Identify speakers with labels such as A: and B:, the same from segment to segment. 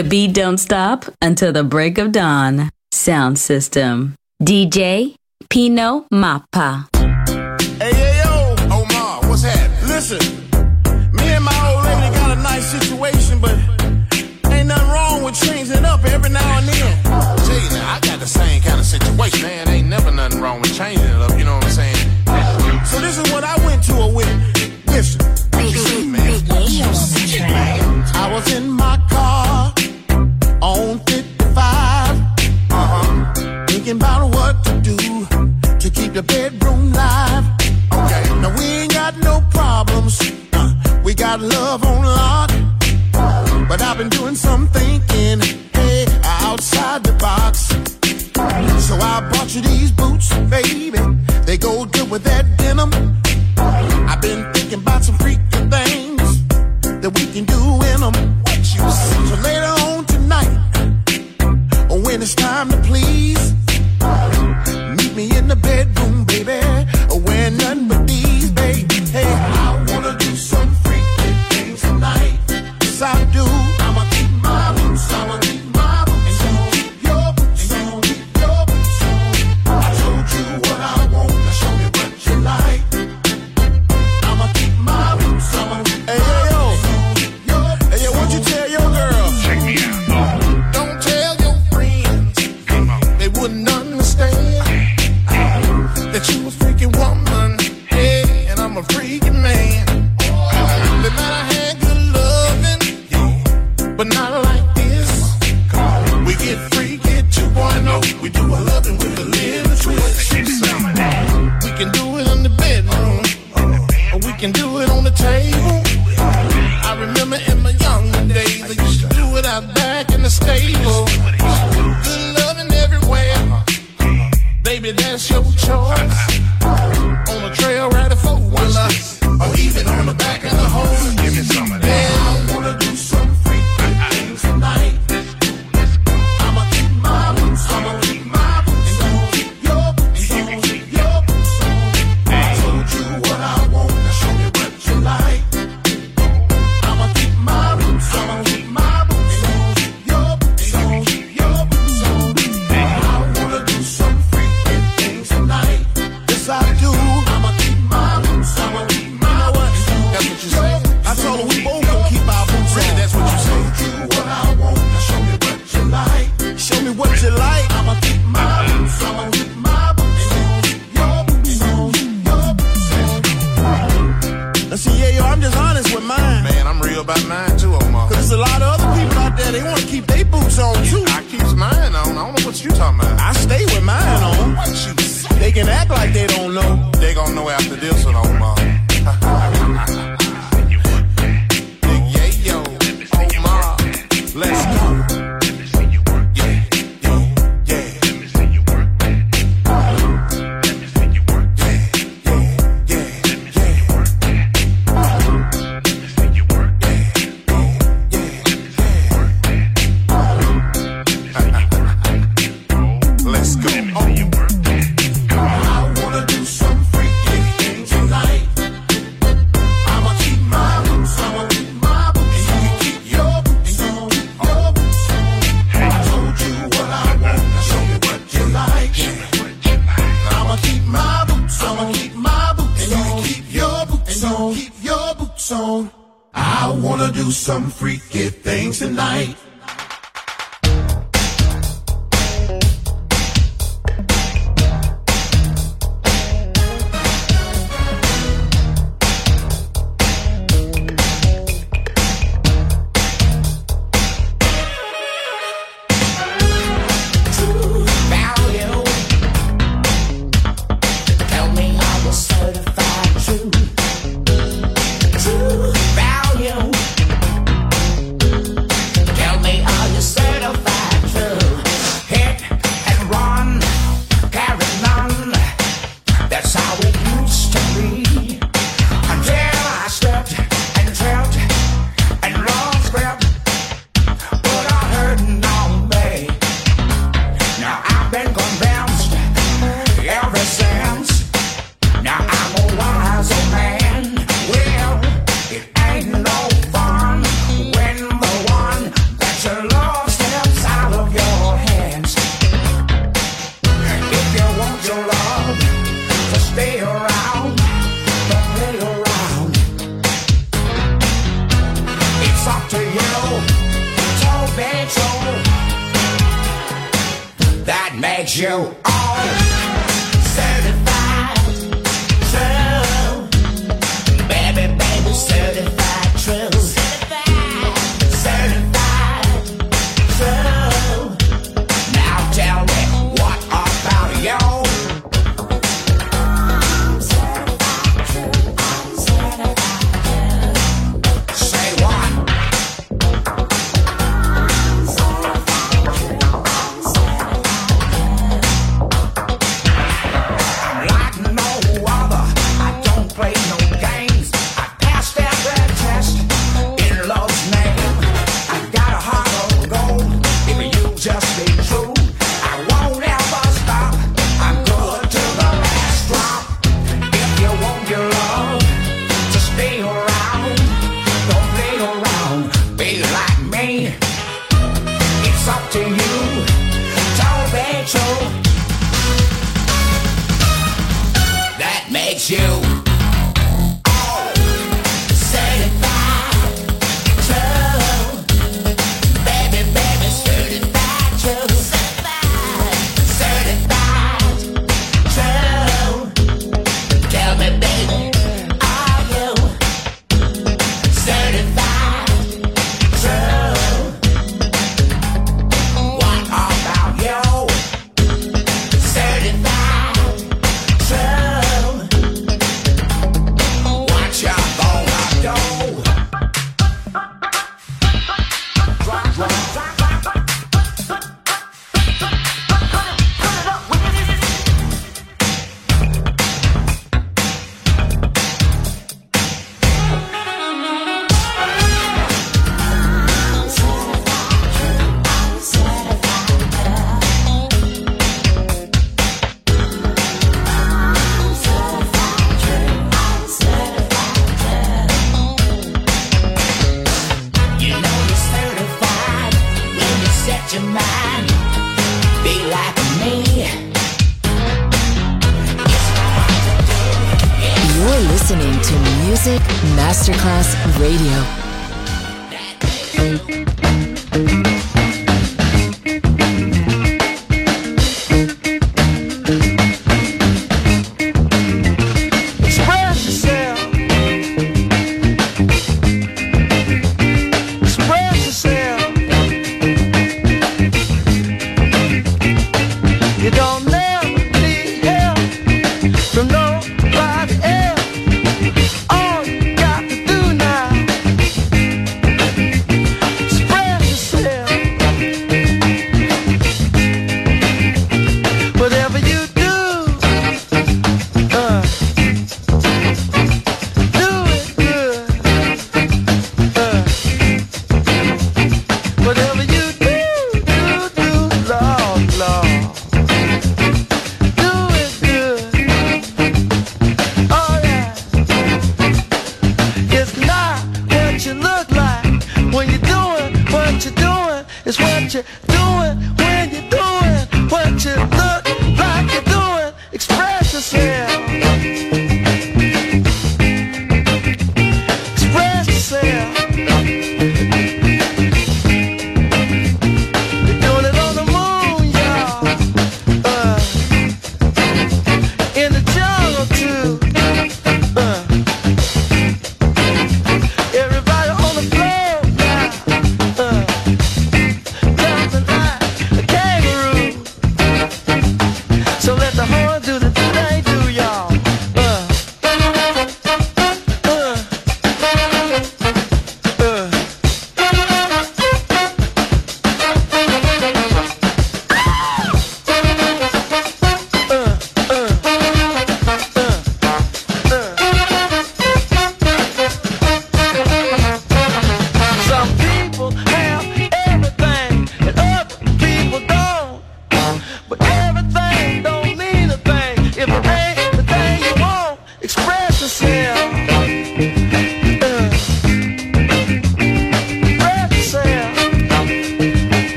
A: The beat don't stop until the break of dawn. Sound system. DJ Pino Mappa.
B: Hey, hey, yo, Omar, what's happening? Listen, me and my old lady got a nice situation, but ain't nothing wrong with changing up every now and then.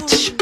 C: watch.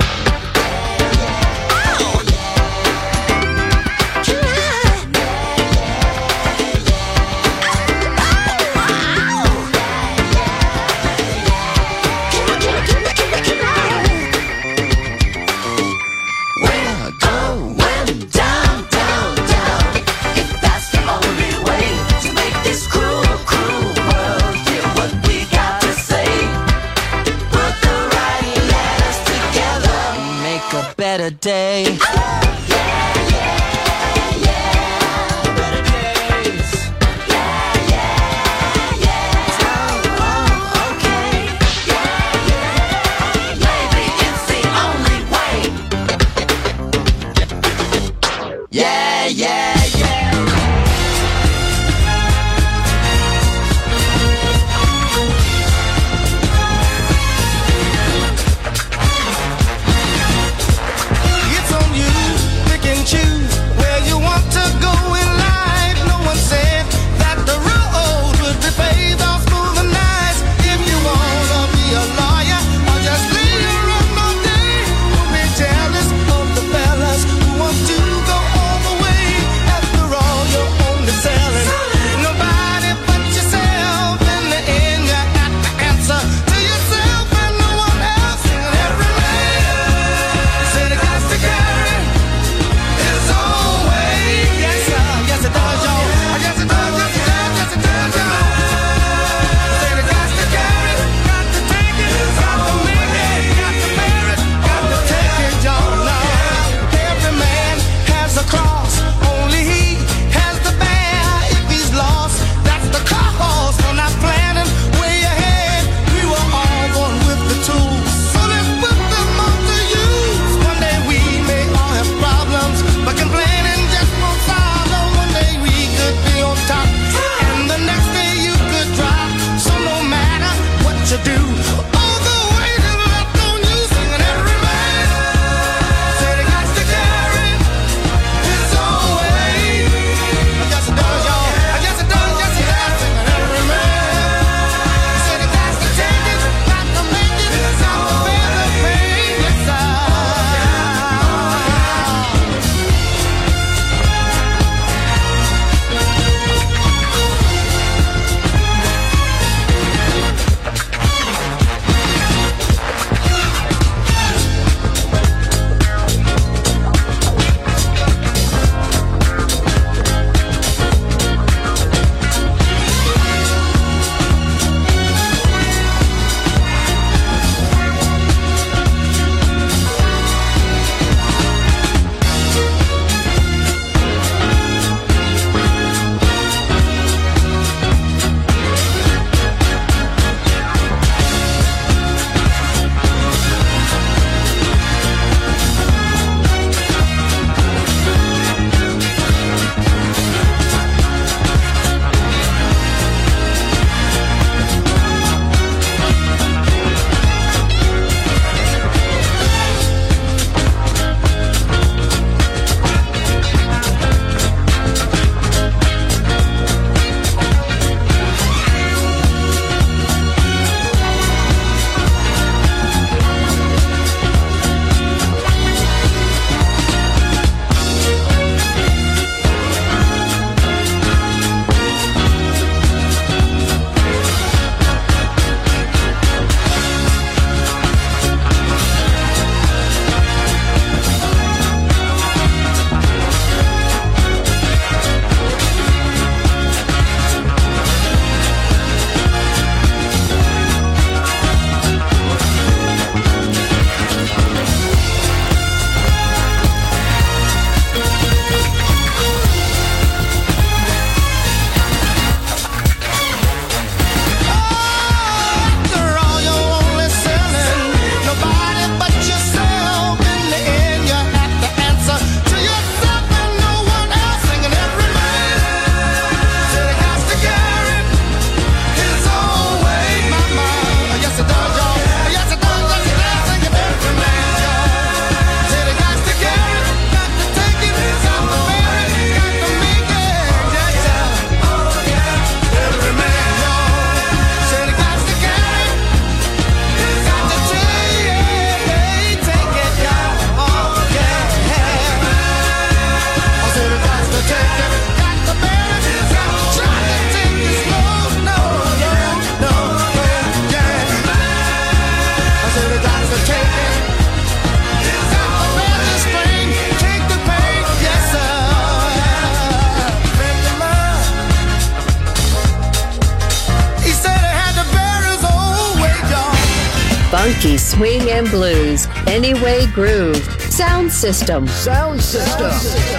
D: and blues, Anyway Groove, Sound System.
E: Sound System.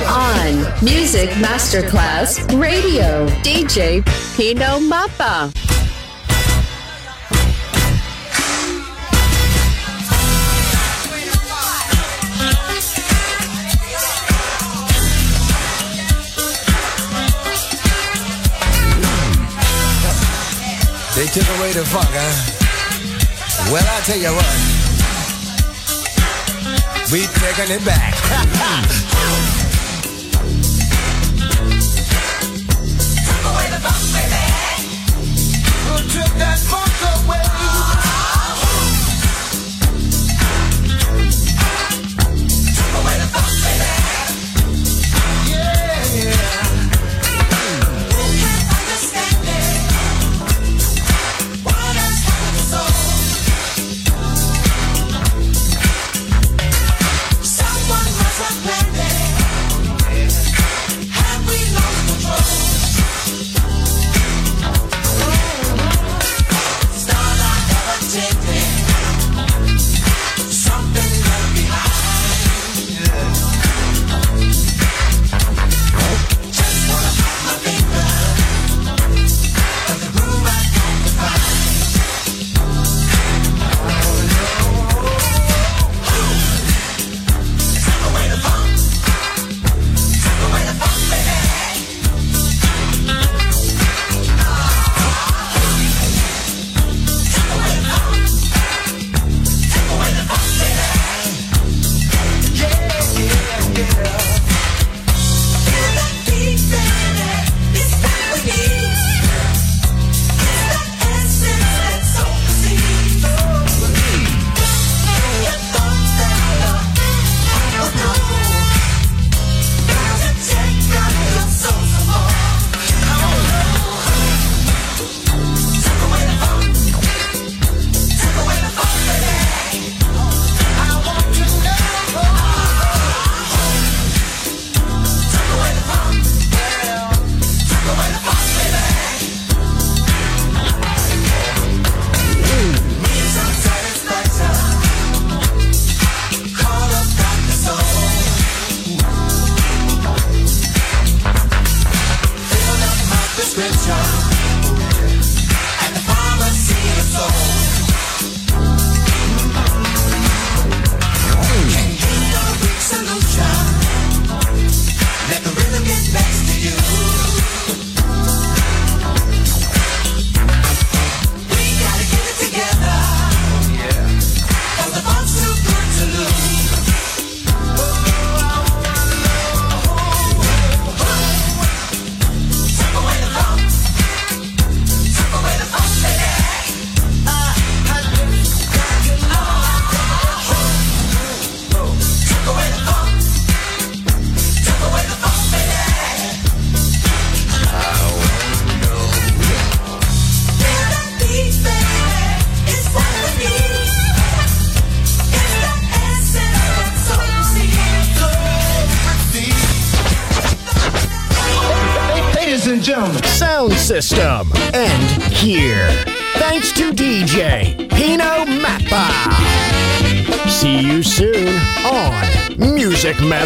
D: On Music Masterclass Radio, DJ Pino Mappa.
F: They took away the funk, huh? Well, I tell you what. We taking it back.
G: Away the bump, baby. That.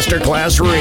E: Masterclass Radio.